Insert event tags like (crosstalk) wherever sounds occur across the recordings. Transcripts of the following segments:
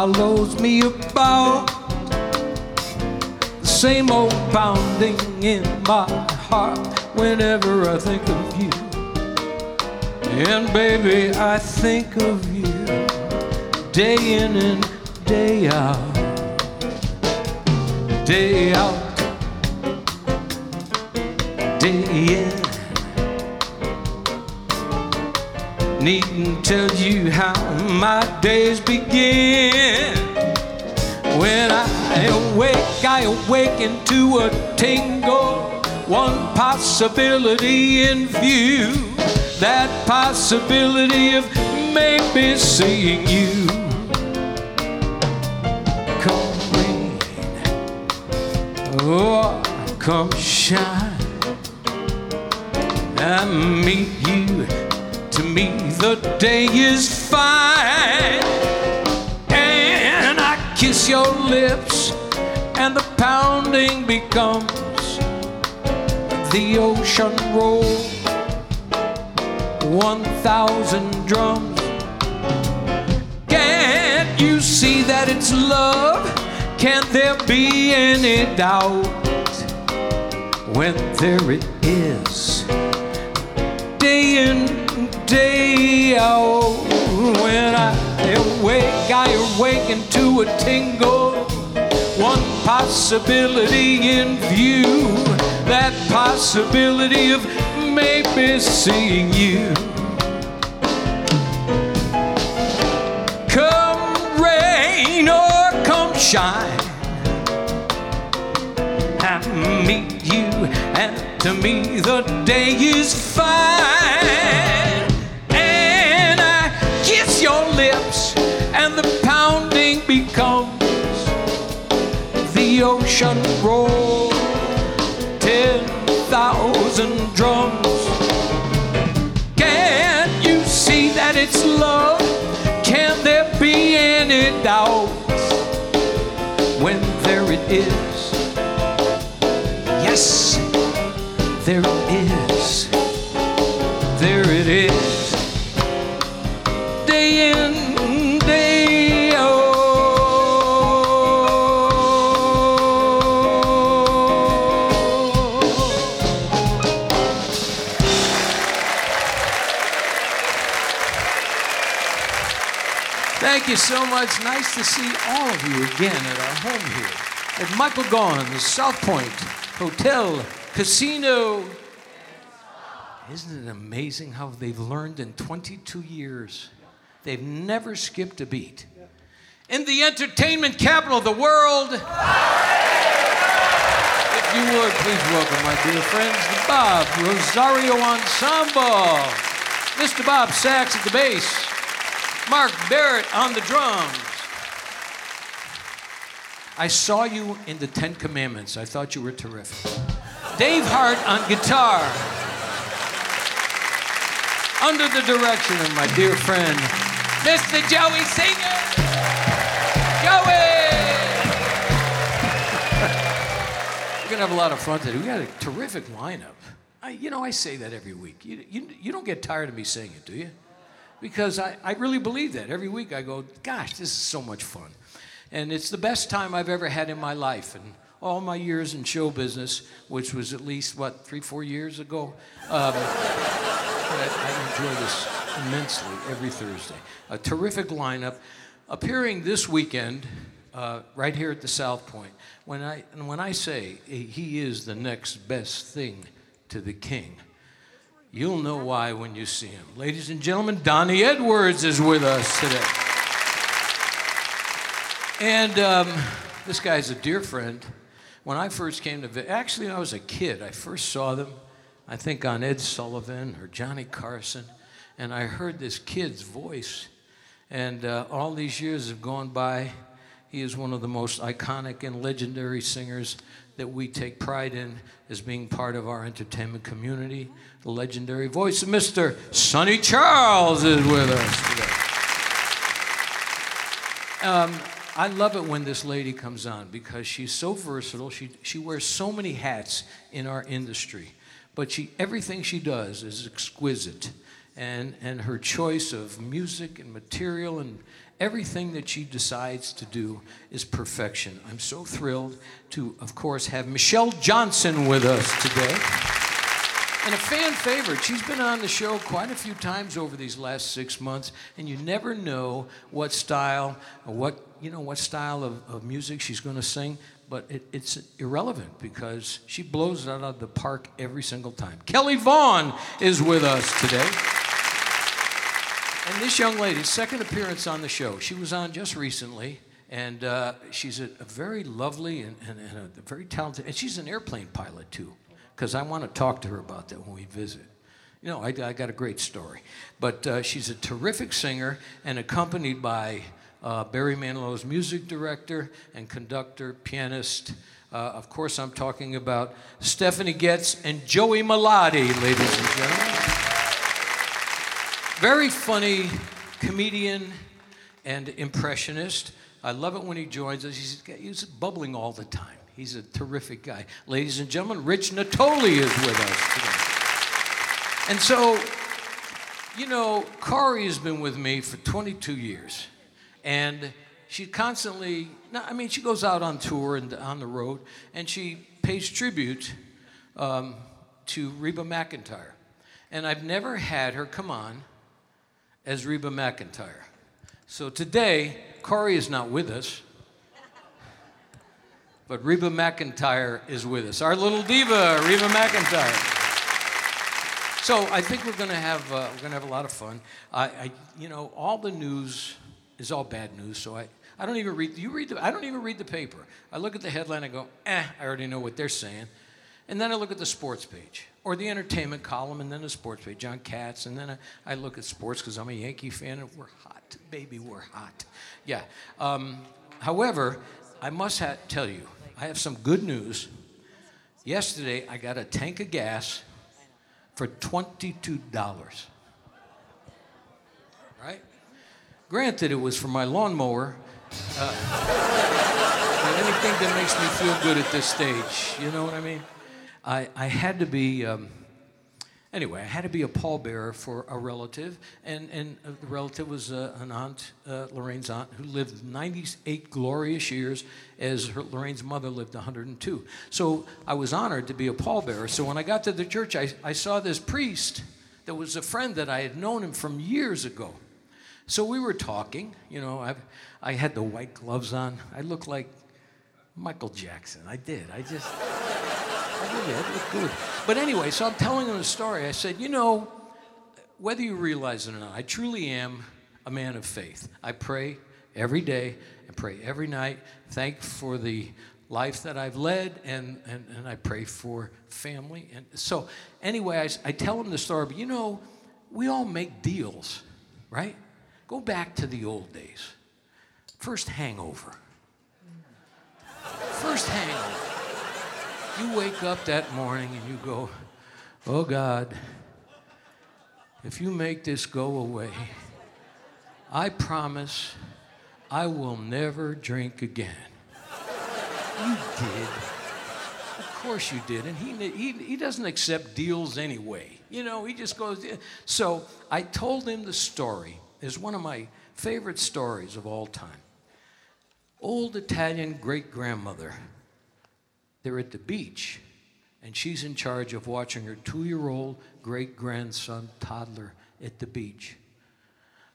Follows me about. The same old pounding in my heart whenever I think of you. And baby, I think of you day in and day out. Day out day in. Needn't tell you how my days begin. When I awake, I awaken to a tingle. One possibility in view. That possibility of maybe seeing you. Come rain, oh, come shine. I meet you. To me, the day is fine. And I kiss your lips, and the pounding becomes the ocean roll. One thousand drums. Can't you see that it's love? Can't there be any doubt when there it is? day in, day out. When I awake, I awaken to a tingle. One possibility in view, that possibility of maybe seeing you. Come rain or come shine. I meet you, and to me the day is fine. The ocean roll. Ten thousand drums. Can't you see that it's love? Can there be any doubt when there it is? Yes, there it is. You so much. Nice to see all of you again at our home here at Michael Gaughan's South Point Hotel Casino. Isn't it amazing how they've learned in 22 years? They've never skipped a beat. In the entertainment capital of the world, if you would, please welcome my dear friends, the Bob Rosario Ensemble. Mr. Bob Sachs at the bass, Mark Barrett on the drums. I saw you in the Ten Commandments. I thought you were terrific. Dave Hart on guitar. Under the direction of my dear friend, Mr. Joey Singer. Joey! We're gonna have a lot of fun today. We got a terrific lineup. I, you know, I say that every week. You, you, you don't get tired of me saying it, do you? Because I, I really believe that. Every week I go, gosh, this is so much fun. And it's the best time I've ever had in my life. And all my years in show business, which was at least, what, three, four years ago, um, (laughs) I, I enjoy this immensely every Thursday. A terrific lineup. Appearing this weekend, uh, right here at the South Point. When I, and when I say he is the next best thing to the king, you'll know why when you see him. Ladies and gentlemen, Donnie Edwards is with us today. And um, this guy's a dear friend. When I first came to, actually, I was a kid. I first saw them, I think, on Ed Sullivan or Johnny Carson, and I heard this kid's voice. And uh, all these years have gone by. He is one of the most iconic and legendary singers that we take pride in as being part of our entertainment community. The legendary voice of Mr. Sonny Charles is with us today. Um, I love it when this lady comes on because she's so versatile. She, she wears so many hats in our industry, but she, everything she does is exquisite. And, and her choice of music and material and everything that she decides to do is perfection. I'm so thrilled to, of course, have Michelle Johnson with us today. And a fan favorite. She's been on the show quite a few times over these last six months, and you never know what style or what you know what style of, of music she's going to sing, but it, it's irrelevant because she blows it out of the park every single time. Kelly Vaughn is with us today. And this young lady, second appearance on the show, she was on just recently, and uh, she's a, a, very lovely and, and, and a very talented, and she's an airplane pilot too because I want to talk to her about that when we visit. You know, I, I got a great story. But uh, she's a terrific singer and accompanied by uh, Barry Manilow's music director and conductor, pianist. Uh, of course, I'm talking about Stephanie Goetz and Joey Melloti, ladies and gentlemen. Very funny comedian and impressionist. I love it when he joins us. He's, he's bubbling all the time. He's a terrific guy. Ladies and gentlemen, Rich Natole is with us today. And so, you know, Corrie has been with me for 22 years. And she constantly, I mean, she goes out on tour and on the road, and she pays tribute um, to Reba McEntire. And I've never had her come on as Reba McEntire. So today, Corrie is not with us. But Reba McEntire is with us, our little diva, Reba McEntire. So I think we're going to have uh, we're going to have a lot of fun. I, I, you know, all the news is all bad news. So I, I don't even read. You read the. I don't even read the paper. I look at the headline. and go, eh, I already know what they're saying. And then I look at the sports page or the entertainment column, and then the sports page. John Katz, and then I, I look at sports because I'm a Yankee fan, and we're hot, baby, we're hot. Yeah. Um, however, I must ha- tell you, I have some good news. Yesterday, I got a tank of gas for $22. Right? Granted, it was for my lawnmower. Uh, (laughs) anything that makes me feel good at this stage, you know what I mean? I, I had to be. Um, Anyway, I had to be a pallbearer for a relative, and, and the relative was uh, an aunt, uh, Lorraine's aunt, who lived 98 glorious years as her, Lorraine's mother lived 102. So I was honored to be a pallbearer. So when I got to the church, I, I saw this priest that was a friend that I had known him from years ago. So we were talking, you know, i I had the white gloves on. I looked like Michael Jackson. I did. I just. I really, I look good. But anyway, so I'm telling him the story. I said, you know, whether you realize it or not, I truly am a man of faith. I pray every day and pray every night. Thank for the life that I've led, and, and, and I pray for family. And so, anyway, I, I tell him the story, but you know, we all make deals, right? Go back to the old days. First hangover. First hangover. You wake up that morning and you go, Oh God, if you make this go away, I promise I will never drink again. You did. Of course you did. And he, he, he doesn't accept deals anyway. You know, he just goes. So I told him the story. It's one of my favorite stories of all time. Old Italian great grandmother they're at the beach, and she's in charge of watching her two year old great grandson, toddler, at the beach.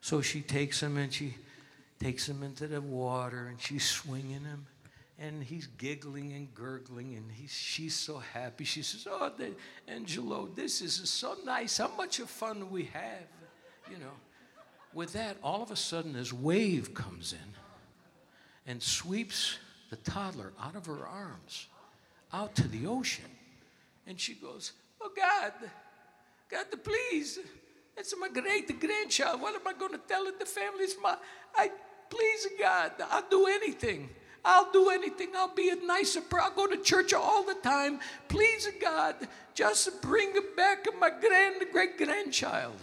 So she takes him and she takes him into the water, and she's swinging him. And he's giggling and gurgling, and he's, she's so happy. She says, Oh, the, Angelo, this is so nice. How much of fun we have, you know. With that, all of a sudden, this wave comes in and sweeps the toddler out of her arms out to the ocean. And she goes, Oh, God, God, please. It's my great grandchild. What am I going to tell? The family's my. I please God. I'll do anything. I'll do anything. I'll be a nicer. I'll go to church all the time. Please God, just bring back my grand great grandchild.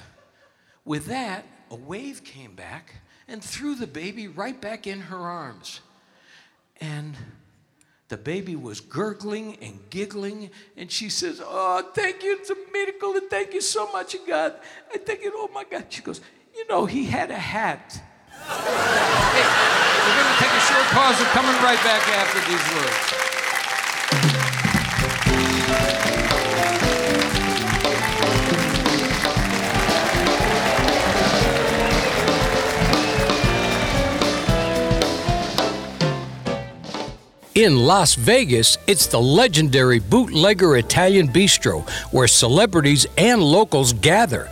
With that, a wave came back and threw the baby right back in her arms. And the baby was gurgling and giggling, and she says, Oh, thank you, it's a miracle, and thank you so much, God. I thank you, oh my God. She goes, You know, he had a hat. hey, we're going to take a short pause. We're coming right back after these words. In Las Vegas, it's the legendary Bootlegger Italian Bistro, where celebrities and locals gather.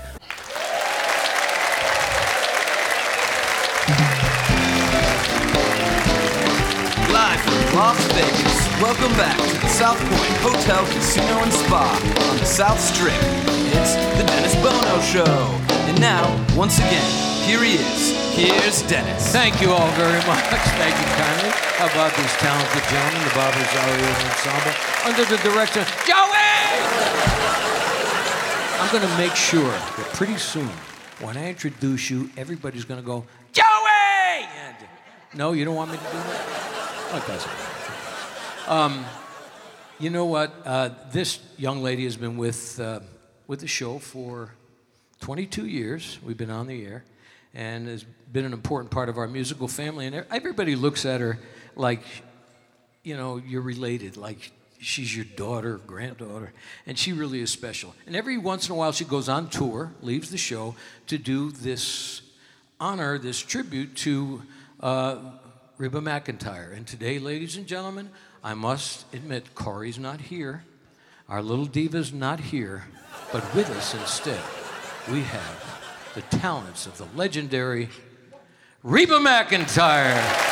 Live from Las Vegas, welcome back to the South Point Hotel, Casino, and Spa on the South Strip. It's the Dennis Bono Show. And now, once again, here he is. Here's Dennis. Thank you all very (laughs) much. Thank you kindly. How about these talented gentlemen, the Bob Rosario Ensemble, under the direction Joey? I'm going to make sure that pretty soon, when I introduce you, everybody's going to go, Joey! And, no, you don't want me to do that? Doesn't. Um, you know what? Uh, this young lady has been with, uh, with the show for 22 years. We've been on the air and has been an important part of our musical family. And everybody looks at her like, you know, you're related, like she's your daughter, granddaughter, and she really is special. And every once in a while, she goes on tour, leaves the show to do this honor, this tribute to uh, Reba McEntire. And today, ladies and gentlemen, I must admit, Corrie's not here. Our little diva's not here, but with us instead, we have the talents of the legendary Reba McEntire.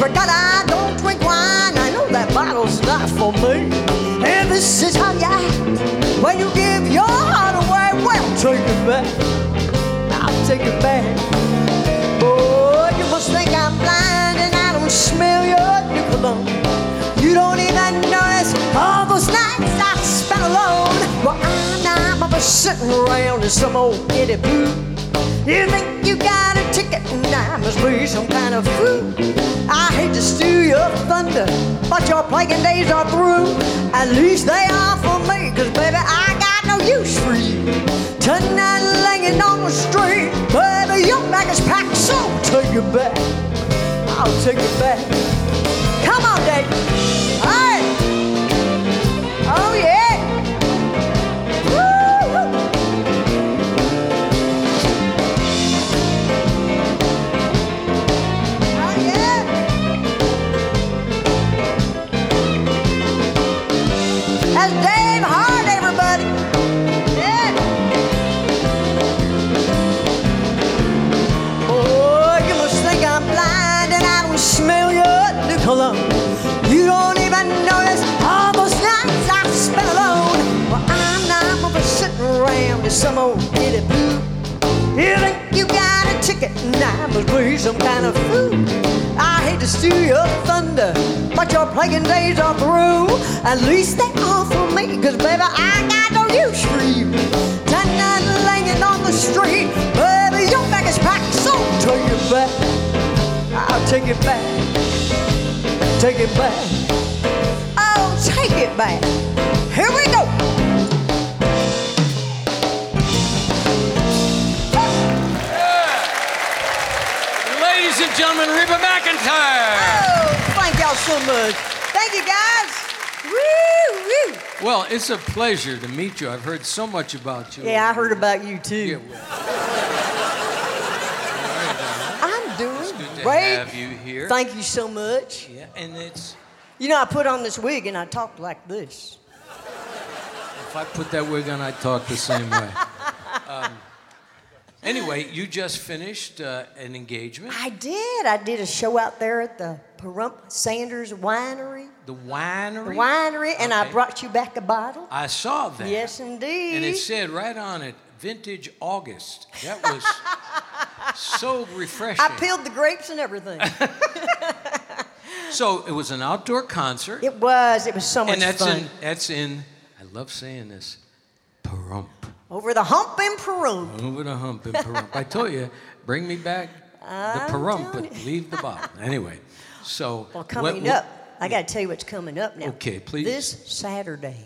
Forgot I don't drink wine. I know that bottle's not for me. And this is how you act when you give your heart away. Well, take it back I'll take it back. Boy, you must think I'm blind and I don't smell your new cologne. You don't even notice all those nights I spent alone. Well, I'm, I'm sitting around in some old kitty boo. You think you got a ticket and I must be some kind of fool. I hate to steal your thunder, but your plaguing days are through. At least they are for me, cause baby, I got no use for you. Tonight laying on the street, baby, your bag is packed, so take it back. I'll take it back. Come on, Dave. Ticket and I must be some kind of fool. I hate to steal your thunder, but your plaguing days are through. At least they are for me, cause baby, I got no use for you. Tonight laying on the street, baby, your back is packed, so take it back. I'll take it back. Take it back. Oh, take it back. So much. Thank you, guys. Woo, woo. Well, it's a pleasure to meet you. I've heard so much about you. Yeah, I heard about you Yeah, too. well, (laughs) I'm doing great. have you here. Thank you so much. yeah, and it's You know, I put on this wig and I talk like this. if I put that wig on, I'd talk the same way. (laughs) Um, anyway, you just finished uh, an engagement. I did. I did a show out there at the Pahrump Sanders Winery. The winery. The winery, and I brought you back a bottle. I saw that. Yes, indeed. And it said right on it, Vintage August. That was so refreshing. I peeled the grapes and everything. (laughs) So it was an outdoor concert. it was. It was so much fun. and that's fun. in that's in I love saying this. Pahrump. Over the hump in Peru. Over the hump in Pahrump. I told you, bring me back the telling but leave the bottle. Anyway, so (laughs) Well, coming what- up, I got to tell you what's coming up now. Okay, please. This Saturday,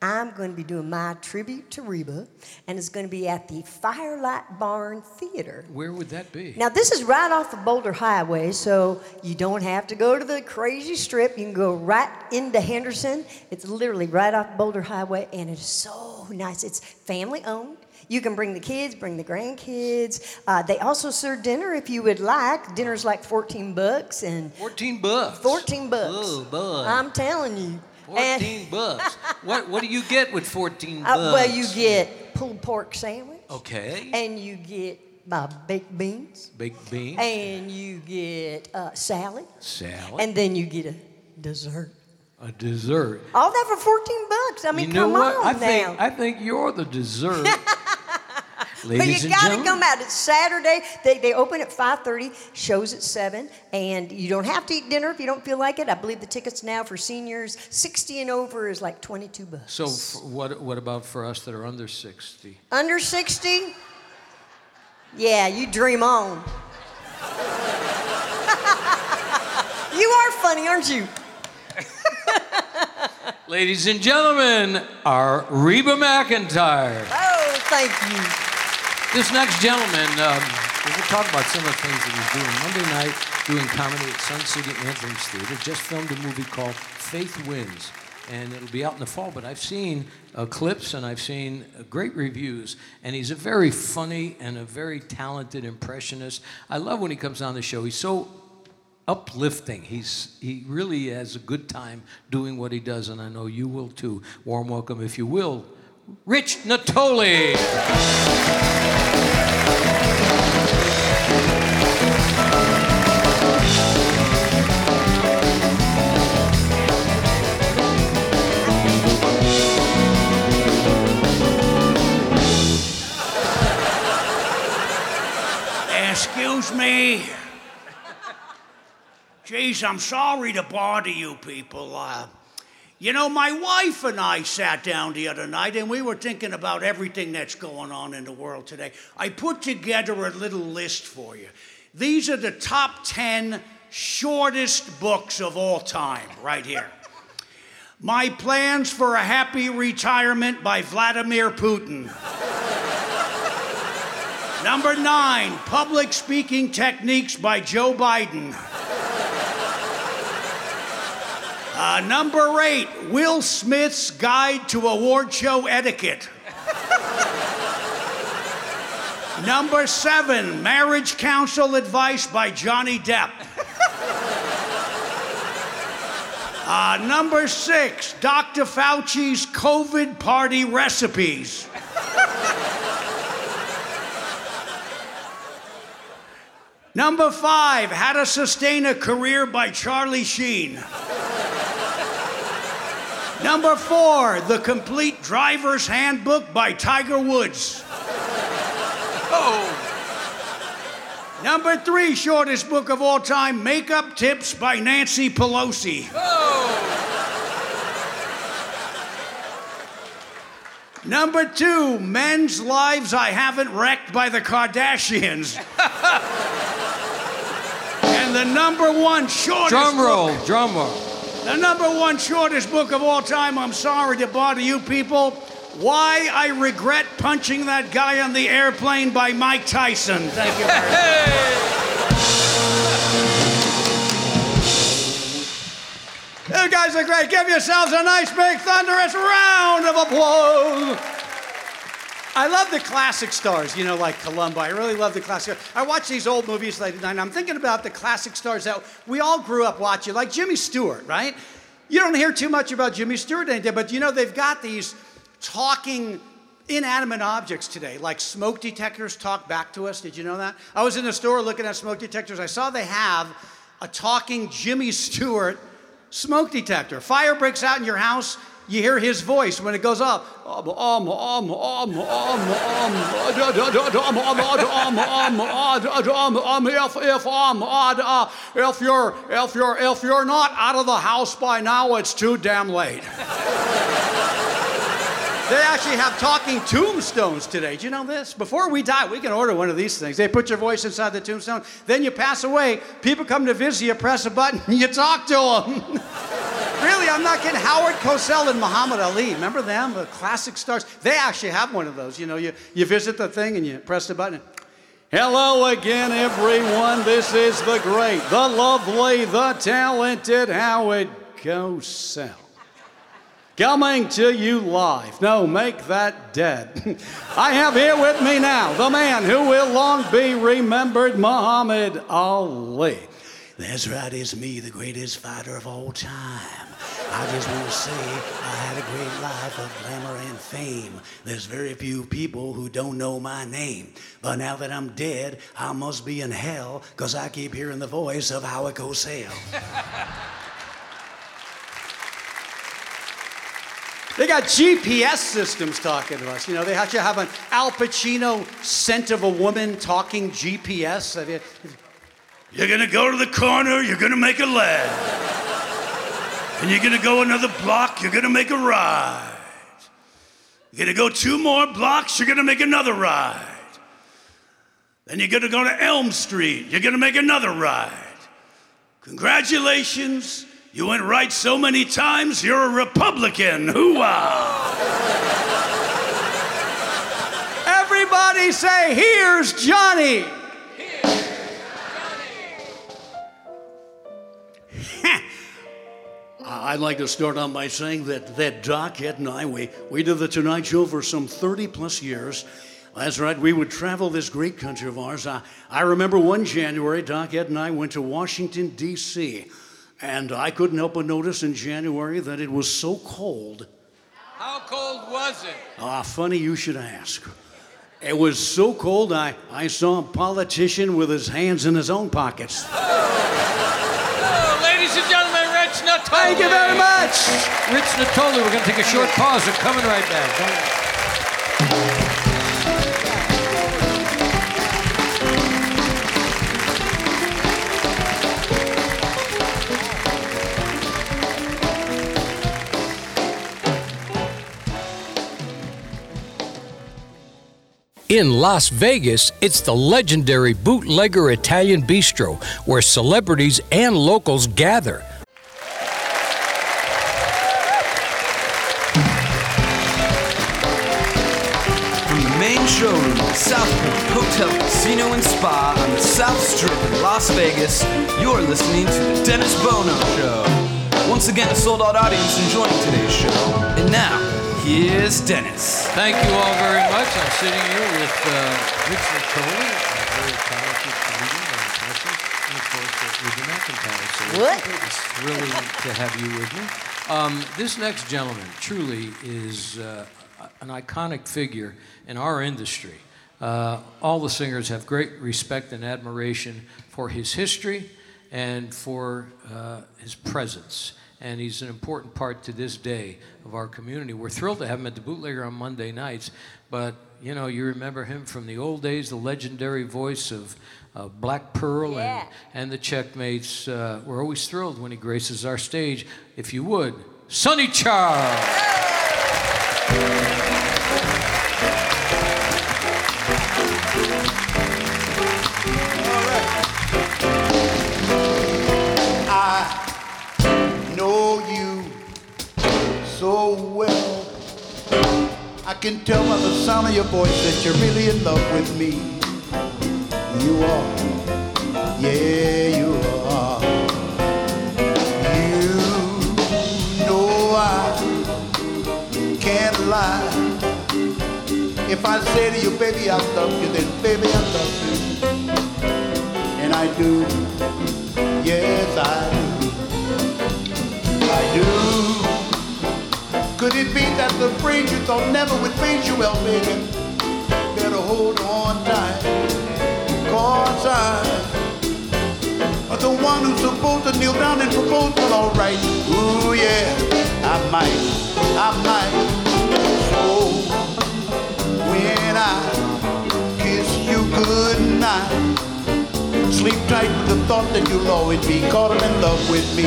I'm going to be doing my tribute to Reba, and it's going to be at the Firelight Barn Theater. Where would that be? Now, this is right off the Boulder Highway, so you don't have to go to the crazy strip. You can go right into Henderson. It's literally right off Boulder Highway, and it's so nice. It's family owned. You can bring the kids, bring the grandkids. Uh, they also serve dinner if you would like. Dinner's like 14 bucks, and 14 bucks. 14 bucks. Oh, boy. I'm telling you. 14 (laughs) bucks. What what do you get with 14 bucks? uh, well, you get pulled pork sandwich, Okay. and you get my baked beans, Baked beans, and you get uh, salad, salad, and then you get a dessert. A dessert. All that for 14 bucks. I mean, you know come what? on I now. think I think you're the dessert. (laughs) Ladies but you gotta gentlemen. come out. It's Saturday. They, they open at 5:30. Shows at seven, and you don't have to eat dinner if you don't feel like it. I believe the tickets now for seniors 60 and over is like 22 bucks. So f- what what about for us that are under 60? Under 60? Yeah, you dream on. (laughs) you are funny, aren't you? (laughs) Ladies and gentlemen, our Reba McEntire. Oh, thank you. This next gentleman, um, to talk about some of the things that he's doing. Monday night, doing comedy at Sun City Anthems Theater. Just filmed a movie called Faith Wins, and it'll be out in the fall. But I've seen uh, clips and I've seen uh, great reviews, and he's a very funny and a very talented impressionist. I love when he comes on the show. He's so uplifting. He's he really has a good time doing what he does, and I know you will too. Warm welcome, if you will, Rich Natole. Excuse me. Geez, I'm sorry to bother you people. Uh, you know, my wife and I sat down the other night and we were thinking about everything that's going on in the world today. I put together a little list for you. These are the top 10 shortest books of all time, right here. My Plans for a Happy Retirement by Vladimir Putin. Number nine, Public Speaking Techniques by Joe Biden. Uh, number eight, Will Smith's Guide to Award Show Etiquette. number seven, Marriage Counsel Advice by Johnny Depp. Uh, number six, Dr. Fauci's COVID party recipes. Number five, How to Sustain a Career by Charlie Sheen. Number four, The Complete Driver's Handbook by Tiger Woods. Oh, Number three shortest book of all time Makeup Tips by Nancy Pelosi. Oh. Number two, Men's Lives I Haven't Wrecked by the Kardashians. (laughs) and the number one shortest. Drum book- roll, drum roll. The number one shortest book of all time, I'm sorry to bother you people. Why I Regret Punching That Guy on the Airplane by Mike Tyson. Thank you very much. You guys are great. Give yourselves a nice, big, thunderous round of applause. I love the classic stars, you know, like Columbo. I really love the classic. I watch these old movies late at night, and I'm thinking about the classic stars that we all grew up watching, like Jimmy Stewart, right? You don't hear too much about Jimmy Stewart anymore, but you know, they've got these talking inanimate objects today, like smoke detectors talk back to us. Did you know that? I was in the store looking at smoke detectors. I saw they have a talking Jimmy (laughs) Stewart smoke detector. Fire breaks out in your house, you hear his voice when it goes off. If, if, um, uh, da, if you're, if you're, if you're not out of the house by now, it's too damn late. They actually have talking tombstones today. Do you know this? Before we die, we can order one of these things. They put your voice inside the tombstone. Then you pass away. People come to visit you, press a button, and (laughs) you talk to them. (laughs) really, I'm not kidding. Howard Cosell and Muhammad Ali. Remember them? The classic stars. They actually have one of those. You know, you, you visit the thing and you press the button. Hello again, everyone. This is the great, the lovely, the talented Howard Cosell. Coming to you live. No, make that dead. (laughs) I have here with me now the man who will long be remembered, Muhammad Ali. That's right, it's me, the greatest fighter of all time. I just want to say I had a great life of glamour and fame. There's very few people who don't know my name. But now that I'm dead, I must be in hell because I keep hearing the voice of Howard Cosell. (laughs) They got GPS systems talking to us. You know, they actually have an Al Pacino scent of a woman talking GPS. Have you- You're gonna go to the corner, you're gonna make a left. and you're gonna go another block, you're gonna make a right. You're gonna go two more blocks, you're gonna make another right. Then you're gonna go to Elm Street, you're gonna make another right. Congratulations. You went right so many times, you're a Republican. Hooah! Everybody say, Here's Johnny! (laughs) Here's Johnny. I'd like to start out by saying that, that Doc, Ed, and I, we, we did the Tonight Show for some 30 plus years. That's right, we would travel this great country of ours. I, I remember one January, Doc, Ed, and I went to Washington, D.C., and I couldn't help but notice in January that it was so cold. How cold was it? Ah, funny you should ask. It was so cold, I, I saw a politician with his hands in his own pockets. Oh, ladies and gentlemen, Rich Natole. Thank you very much. Rich Natole. We're going to take a short pause. We're coming right back. In Las Vegas, it's the legendary Bootlegger Italian Bistro, where celebrities and locals gather. From the main showroom at South Point Hotel, Casino, and Spa on the South Strip in Las Vegas, you're listening to The Dennis Bono Show. Once again, a sold out audience enjoying today's show. And now, here's Dennis. Thank you all very much. I'm sitting here with uh, Rich Natole, a very talented comedian and impressive, and of course, uh, Ruben McEntire. So What? It's thrilling to have you with me. Um, this next gentleman truly is uh, an iconic figure in our industry. Uh, all the singers have great respect and admiration for his history and for uh, his presence. And he's an important part to this day of our community. We're thrilled to have him at the Bootlegger on Monday nights, but you know, you remember him from the old days, the legendary voice of uh, Black Pearl Yeah. and, and the Checkmates. Uh, we're always thrilled when he graces our stage. If you would, Sonny Charles. Can tell by the sound of your voice that you're really in love with me. You are. Yeah, you are. You know I can't lie. If I say to you, baby, I love you, then baby, I love you. And I do. Yes, I do. I do. Could it be that the phrase you thought never would face you well, baby? Better hold on tight. Cause I the one who's supposed to kneel down and propose. Well, alright. Ooh, yeah. I might. I might. So when I kiss you goodnight. Sleep tight with the thought that you'll always be caught in love with me.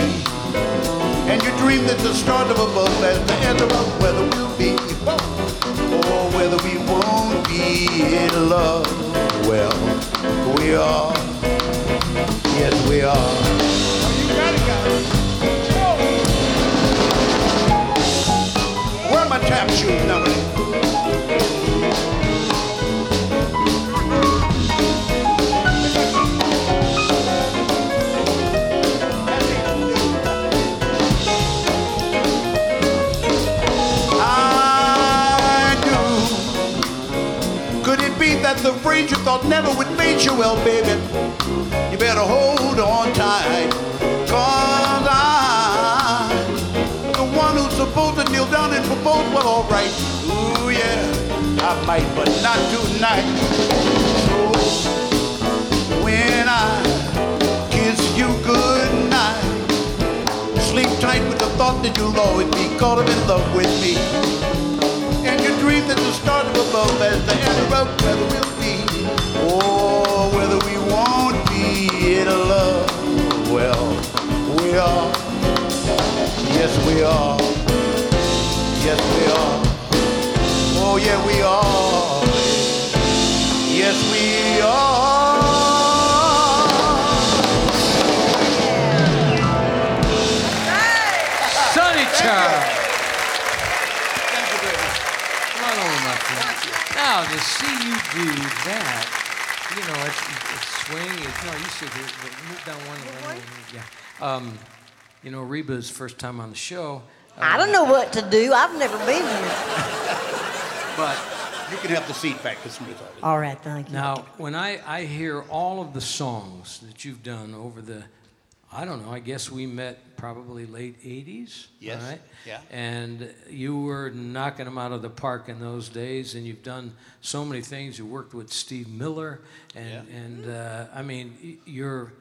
And you dream that the start of above as the end of up whether we'll be or whether we won't be in love. Well, we are. Yes, we are. You got it, guys. Where are my tap shoes, Melanie? Phrase you thought never would fade you well, baby? You better hold on tight. Cause I'm the one who's supposed to kneel down and propose. Well, alright. Ooh, yeah. I might, but not tonight. So when I kiss you goodnight. Sleep tight with the thought that you'll always be caught up in love with me. And you dream that the start of above as the end of whether we'll be in love. Well, we are. Yes, we are. Yes, we are. Oh, yeah, we are. Yes, we are. Sonny Charles. Thank you very much. Come on over, my friend. Now, to see you do that, you know, it's, it's swing. It's, no, you sit here. but Move down one. one, one yeah. Um, you know, Reba's first time on the show. uh, I don't know what to do. I've never been here. (laughs) But you can have the seat back as soon as All right, thank you. Now, when I, I hear all of the songs that you've done over the, I don't know, I guess we met probably late 80s. Yes, right? yeah. And you were knocking them out of the park in those days, and you've done so many things. You worked with Steve Miller, and, Yeah. and uh, I mean, your,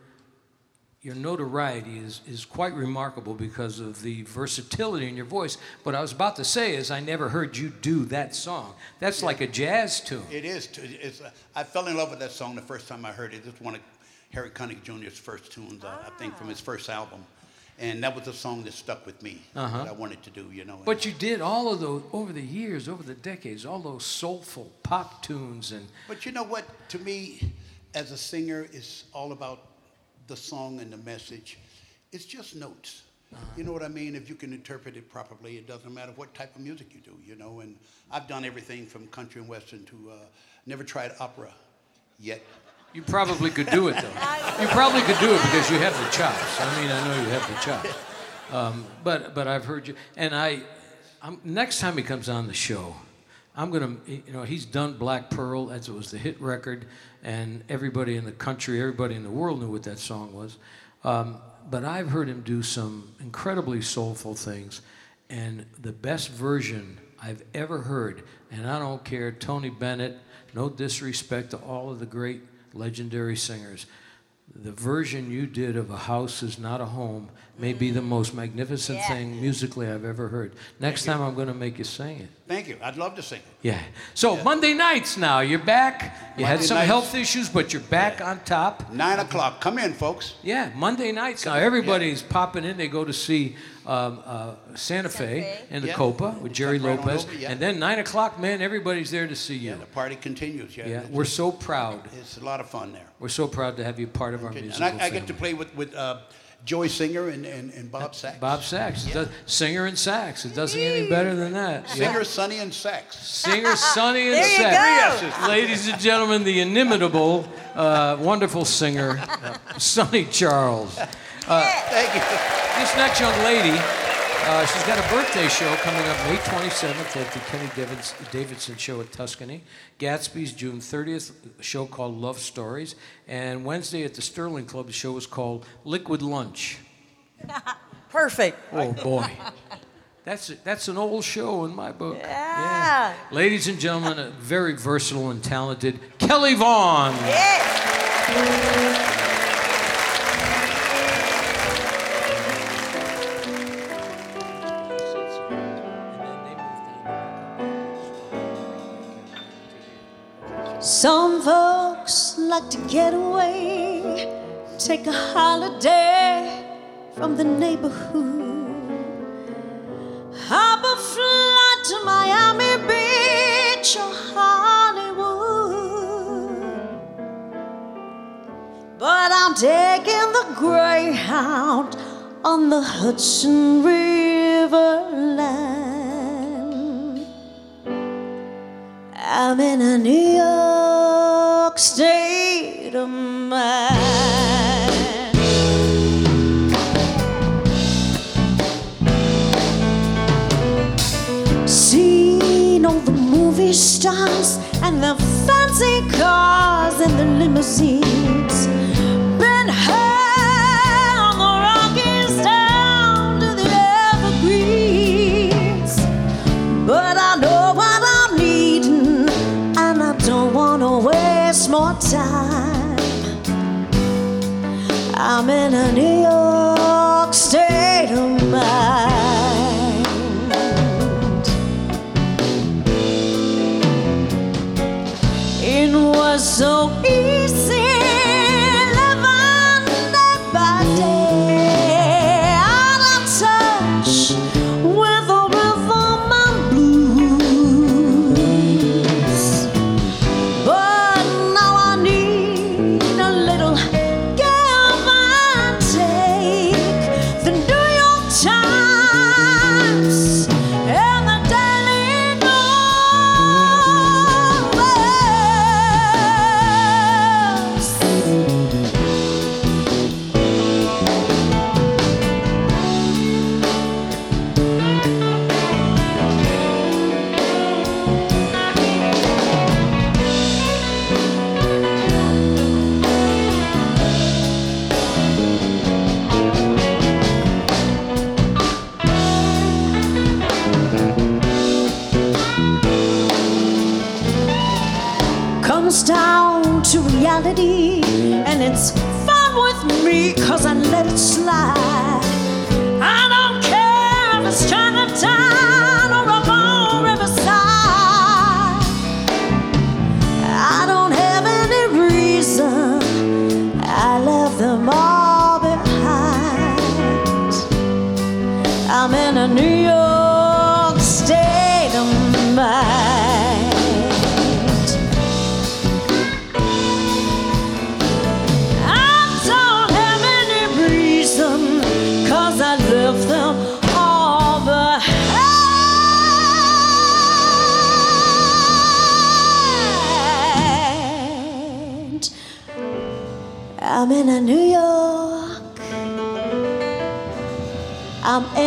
your notoriety is, is quite remarkable because of the versatility in your voice. But I was about to say is, I never heard you do that song. That's like a jazz tune. It is. Too, it's, uh, I fell in love with that song the first time I heard it. It's one of Harry Connick Jr.'s first tunes, uh, I think, from his first album. And that was a song that stuck with me Uh-huh. that I wanted to do, you know. But you did all of those over the years, over the decades, all those soulful pop tunes and But you know what? To me, as a singer, it's all about the song and the message. It's just notes. You know what I mean? If you can interpret it properly, it doesn't matter what type of music you do, you know. And I've done everything from country and western to uh, never tried opera yet. You probably could do it though. You probably could do it because you have the chops. I mean, I know you have the chops. Um, but but I've heard you, and I, I'm, next time he comes on the show, I'm gonna, you know, he's done Black Pearl. That was the hit record, and everybody in the country, everybody in the world knew what that song was. Um, but I've heard him do some incredibly soulful things, and the best version I've ever heard, and I don't care, Tony Bennett, no disrespect to all of the great legendary singers. the version you did of A House Is Not a Home may be the most magnificent Yeah. thing musically I've ever heard. Next time I'm going to make you sing it. Thank you. I'd love to sing it. Yeah. So Monday nights now, you're back. You had some nights. health issues, but you're back on top. Nine o'clock. Come in, folks. Yeah, Monday nights now. Everybody's popping in. They go to see um, uh, Santa Fe Fe. in the Yeah. Copa with Jerry Right Lopez. over, yeah. And then 9 o'clock, man, everybody's there to see you. Yeah, the party continues. Yeah, Yeah, we're so proud. It's a lot of fun there. We're so proud to have you part of our And musical I, I get to play with, with uh, Joy Singer and, and, and Bob Sachs. Bob Sachs, It does- singer and sax. It doesn't get any better than that. Yeah. (laughs) Singer, Sonny, and Sax. Singer, (laughs) Sonny, and There you Sax. go. Ladies and gentlemen, the inimitable, uh, wonderful singer, (laughs) Sonny Charles. Thank you. This next young lady, uh, she's got a birthday show coming up May 27th at the Kenny Davidson Show at Tuscany. Gatsby's June 30th, a show called Love Stories. And Wednesday at the Sterling Club, the show is called Liquid Lunch. (laughs) Perfect. Oh, boy. That's, that's an old show in my book. Yeah. Ladies and gentlemen, a very versatile and talented Kelly Vaughn. Yes. Some folks like to get away, take a holiday from the neighborhood. Hop a flight to Miami Beach or Hollywood. But I'm taking the Greyhound on the Hudson River line. I'm in a New York state of mind. Seen all the movie stars and the fancy cars and the limousines. I'm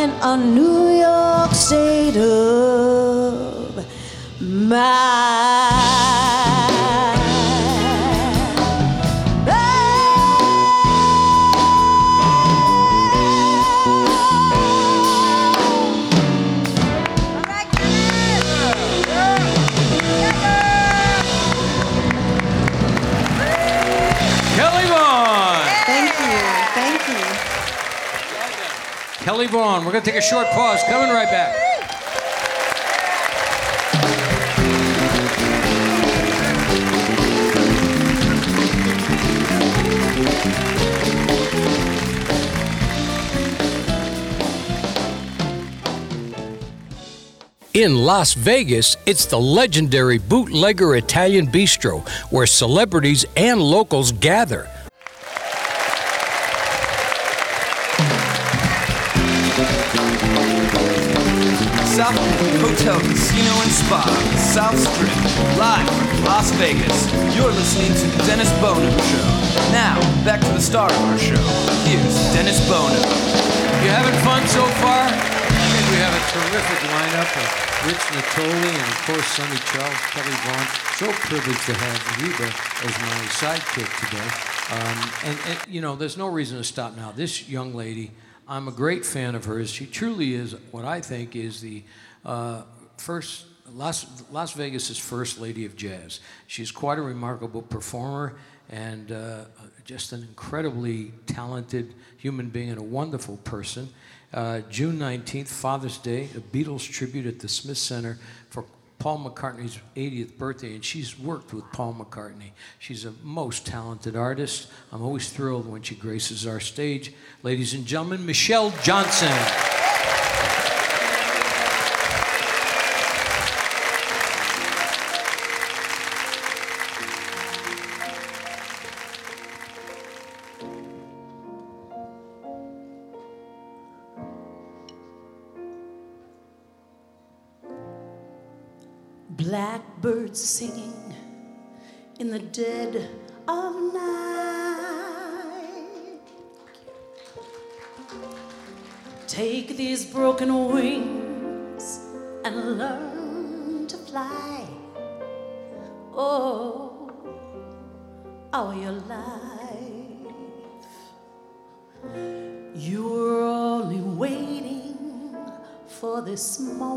in a New York state of Kelly Vaughn. We're going to take a short pause. Coming right back. In Las Vegas, it's the legendary Bootlegger Italian Bistro, where celebrities and locals gather. Hotel, Casino, and Spa, South Strip, live from Las Vegas. You're listening to The Dennis Bono Show. Now, back to the star of our show. Here's Dennis Bono. You having fun so far? I think we have a terrific lineup of Rich Natole and, of course, Sonny Charles, Kelly Vaughn. So privileged to have Reba as my sidekick today. Um, and, and, you know, there's no reason to stop now. This young lady, I'm a great fan of hers. She truly is what I think is the uh, first, Las, Las Vegas' first lady of jazz. She's quite a remarkable performer and uh, just an incredibly talented human being and a wonderful person. Uh, June 19th, Father's Day, a Beatles tribute at the Smith Center for Paul McCartney's 80th birthday, and she's worked with Paul McCartney. She's a most talented artist. I'm always thrilled when she graces our stage. Ladies and gentlemen, Michelle Johnson. Blackbirds singing in the dead of night. Take these broken wings and learn to fly. Oh, all your life. You were only waiting for this moment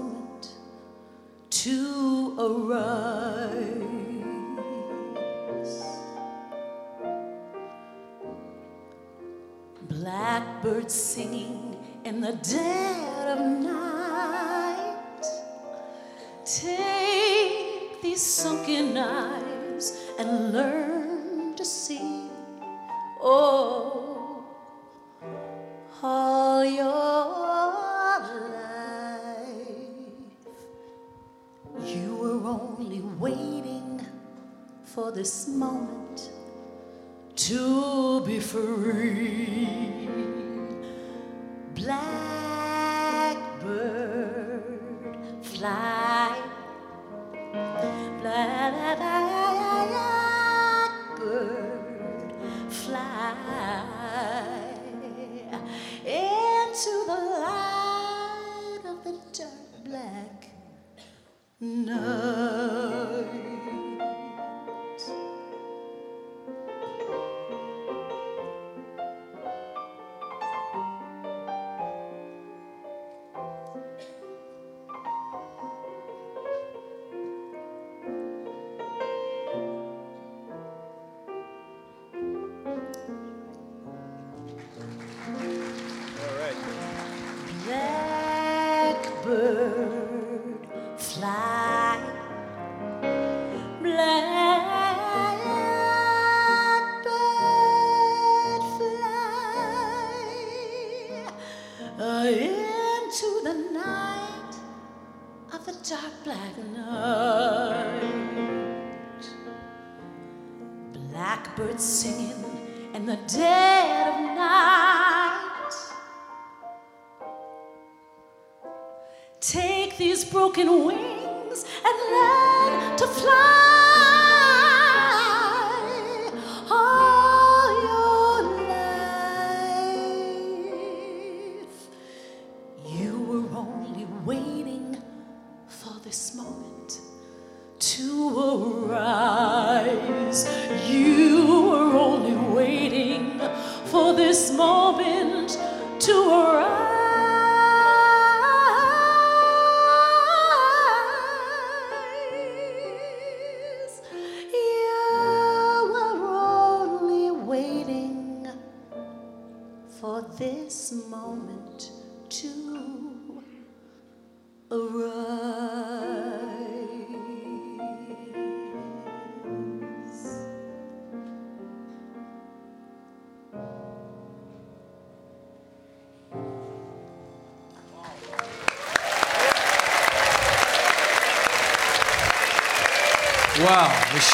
Blackbirds singing in the dead Blackbird,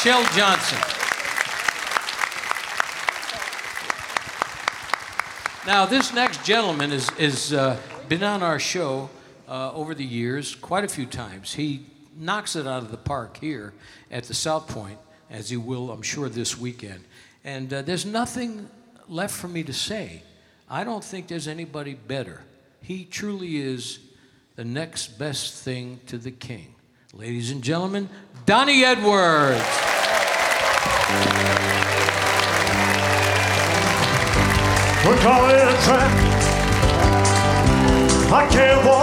Michelle Johnson. Now, this next gentleman has is, uh, been on our show uh, over the years quite a few times. He knocks it out of the park here at the South Point, as he will, I'm sure, this weekend. And uh, there's nothing left for me to say. I don't think there's anybody better. He truly is the next best thing to the king. Ladies and gentlemen, Donnie Edwards. We're calling it a trap. I can't walk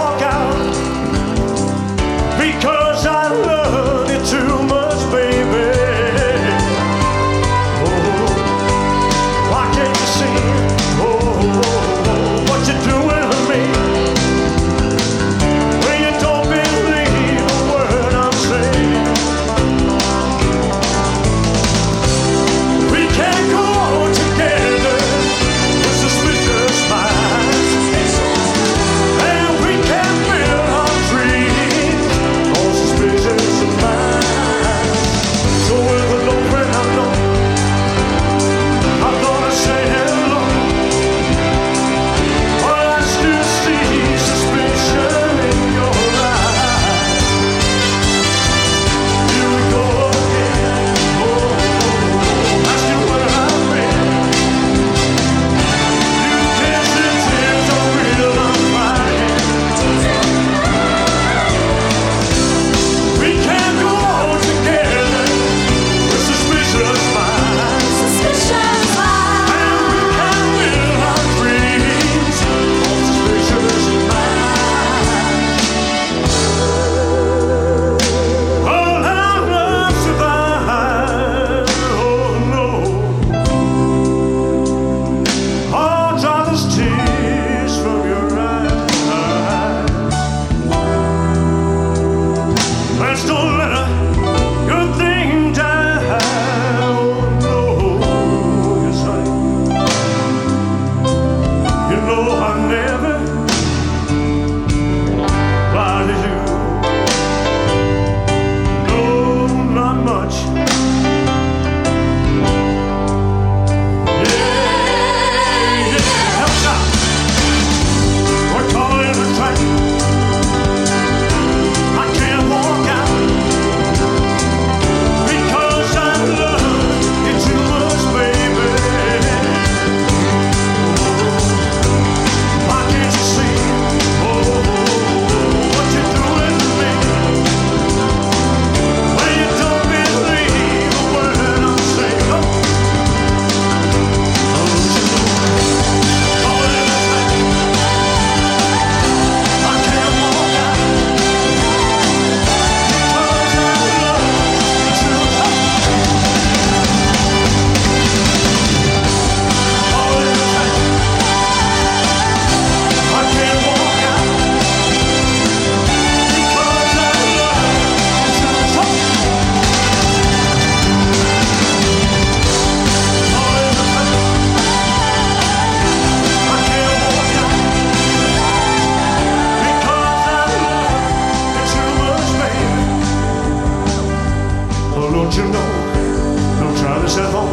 Don't you know? Don't try this at home.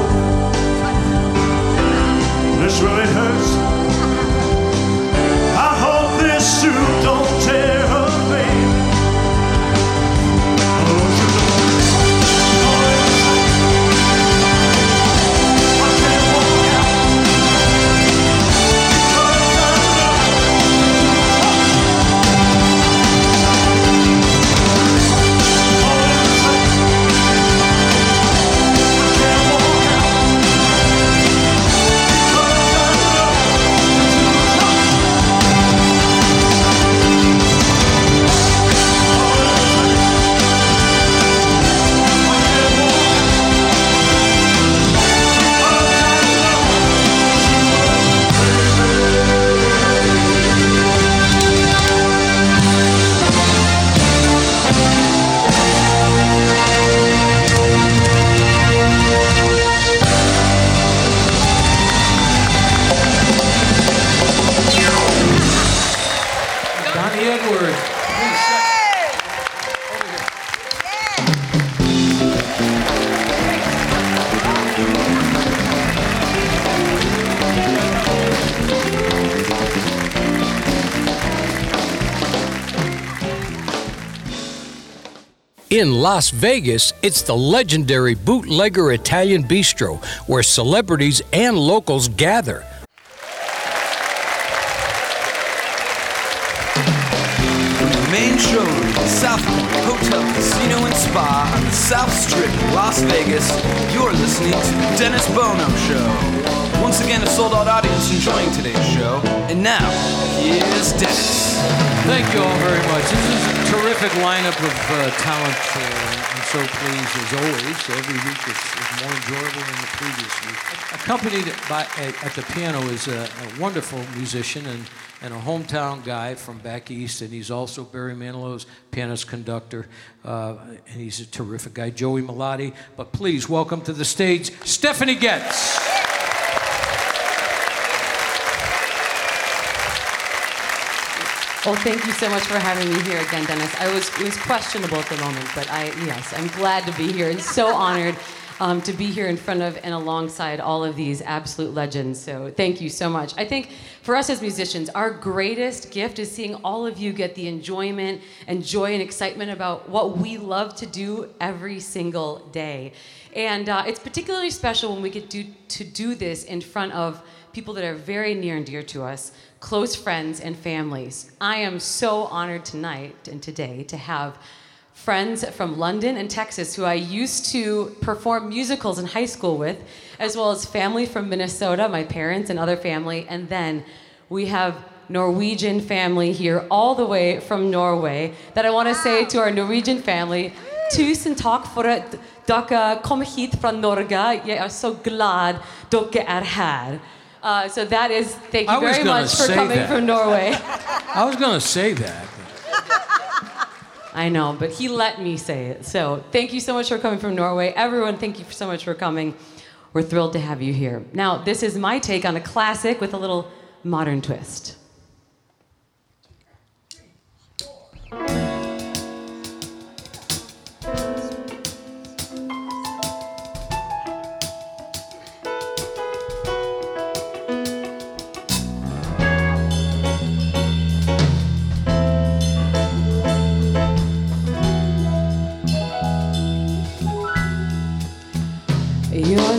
This really hurts. In Las Vegas, it's the legendary Bootlegger Italian Bistro, where celebrities and locals gather. Main showroom South Hotel, Casino, and Spa on the South Strip Las Vegas, you're listening to The Dennis Bono Show. Once again, a sold out audience enjoying today's show. And now, here's Dennis. Thank you all very much. This is a terrific lineup of uh, talent. Uh, I'm so pleased, as always. Every week is, is more enjoyable than the previous week. Accompanied by at, at the piano is a, a wonderful musician and, and a hometown guy from back east, and he's also Barry Manilow's pianist conductor, uh, and he's a terrific guy, Joey Melloti. But please welcome to the stage Stephanie Goetz. Well, thank you so much for having me here again, Dennis. I was it was questionable at the moment, but I yes, I'm glad to be here and so honored um, to be here in front of and alongside all of these absolute legends. So thank you so much. I think for us as musicians, our greatest gift is seeing all of you get the enjoyment and joy and excitement about what we love to do every single day. And uh, it's particularly special when we get to, to do this in front of people that are very near and dear to us, close friends and families. I am so honored tonight and today to have friends from London and Texas who I used to perform musicals in high school with, as well as family from Minnesota, my parents and other family, and then we have Norwegian family here all the way from Norway that I want to say to our Norwegian family, tusen takk for at dere kom hit fra Norge. Jeg er så glad dere er her. Uh, so that is, thank you very much for coming that. from Norway. (laughs) (laughs) I was going to say that. I know, but he let me say it. So thank you so much for coming from Norway. Everyone, thank you so much for coming. We're thrilled to have you here. Now, this is my take on a classic with a little modern twist.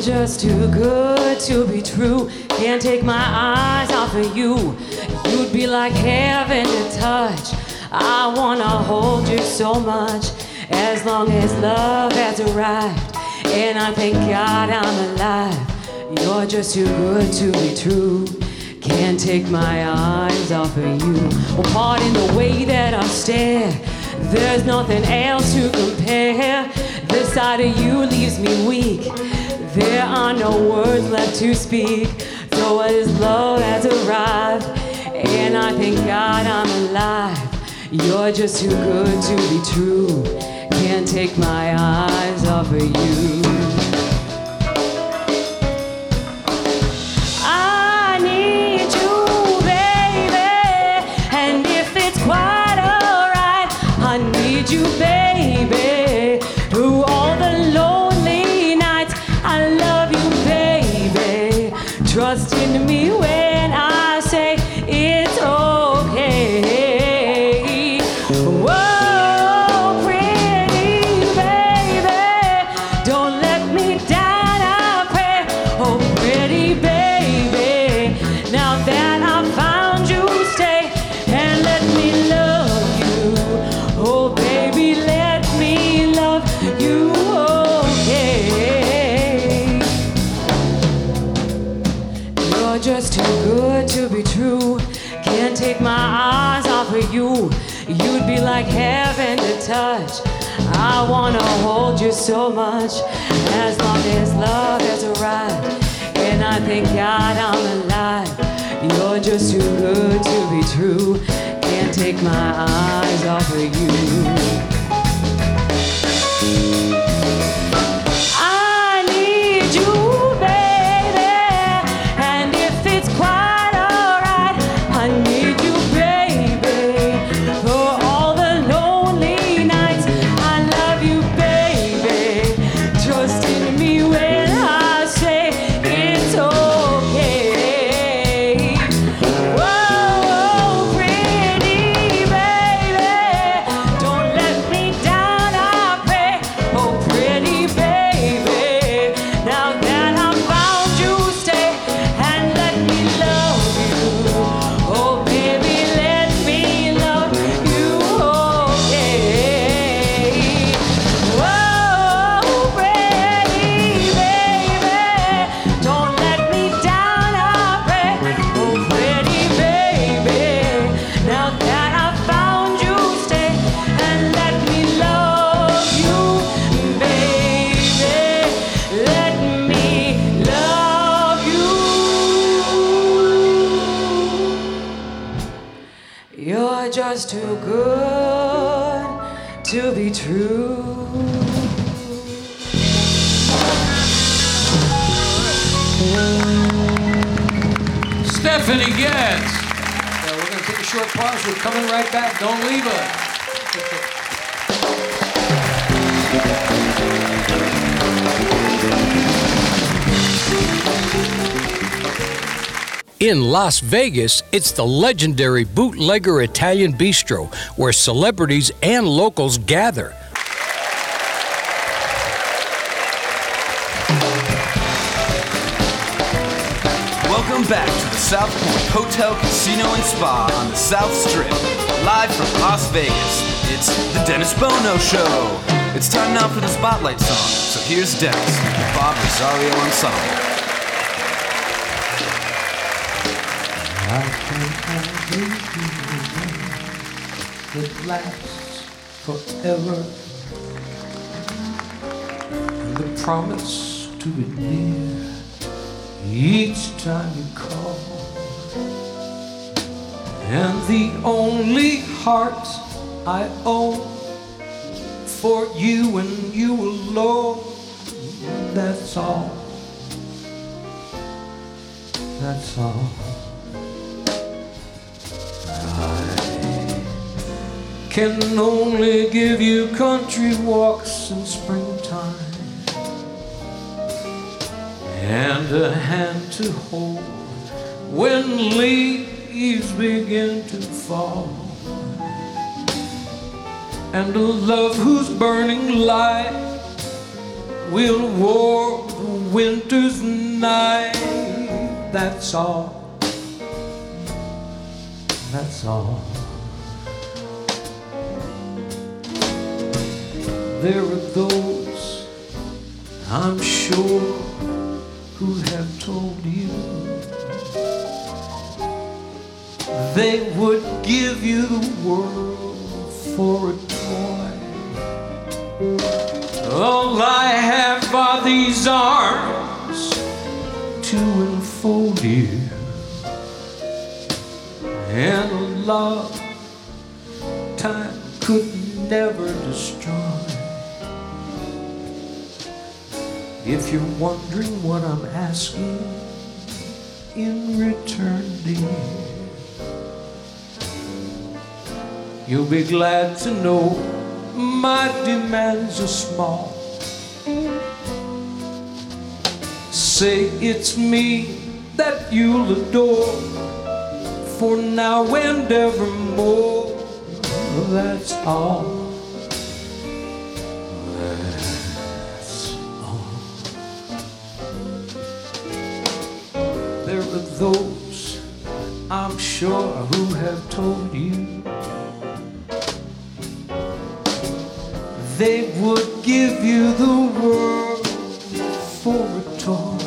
Just too good to be true. Can't take my eyes off of you. You'd be like heaven to touch. I wanna hold you so much as long as love has arrived. And I thank God I'm alive. You're just too good to be true. Can't take my eyes off of you. Well, pardon the way that I stare. There's nothing else to compare. This side of you leaves me weak. There are no words left to speak. So as love has arrived, and I thank God I'm alive. You're just too good to be true. Can't take my eyes off of you. Touch. I wanna hold you so much as long as love is arrived. And I thank God I'm alive. You're just too good to be true. Can't take my eyes off of you. Just too good to be true. Stephanie Goetz. So we're going to take a short pause. We're coming right back. Don't leave us. In Las Vegas, it's the legendary Bootlegger Italian Bistro, where celebrities and locals gather. Welcome back to the South Point Hotel, Casino, and Spa on the South Strip. Live from Las Vegas, it's the Dennis Bono Show. It's time now for the Spotlight song, so here's Dennis, the Bob Rosario Ensemble. That lasts forever. And the promise to be near each time you call. And the only heart I own for you and you alone. That's all. That's all. Can only give you country walks in springtime. And a hand to hold when leaves begin to fall. And a love whose burning light will warm the winter's night. That's all. That's all There are those, I'm sure, who have told you they would give you the world for a toy. All I have are these arms to enfold you, and a love time could never destroy. If you're wondering what I'm asking in return, dear, you'll be glad to know my demands are small. Say it's me that you'll adore for now and evermore. That's all. Those, I'm sure, who have told you they would give you the world for a toy.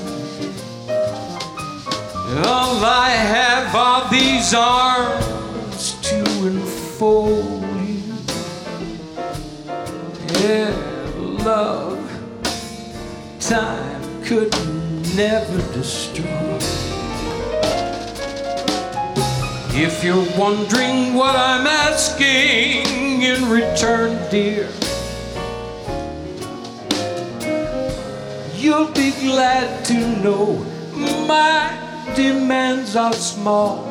All I have are these arms to enfold you. Yeah, love, time could never destroy. If you're wondering what I'm asking in return, dear, you'll be glad to know my demands are small.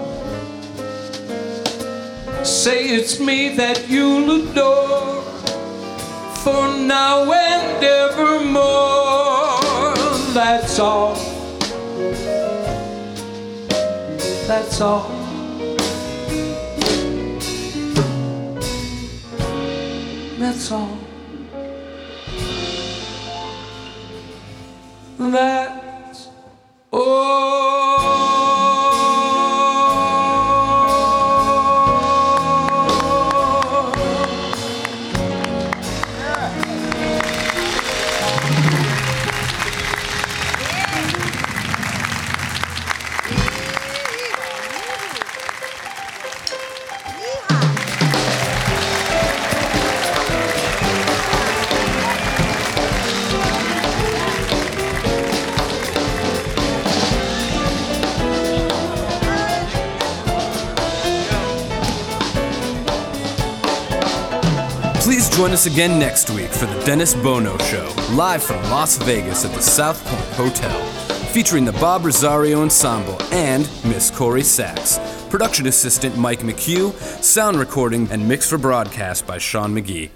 Say it's me that you'll adore for now and evermore. That's all. That's all. That's all. That's all. Us again next week for the Dennis Bono Show, live from Las Vegas at the South Point Hotel, featuring the Bob Rosario Ensemble and Miss Corrie Sachs. Production assistant Mike McHugh, sound recording and mix for broadcast by Sean McGee.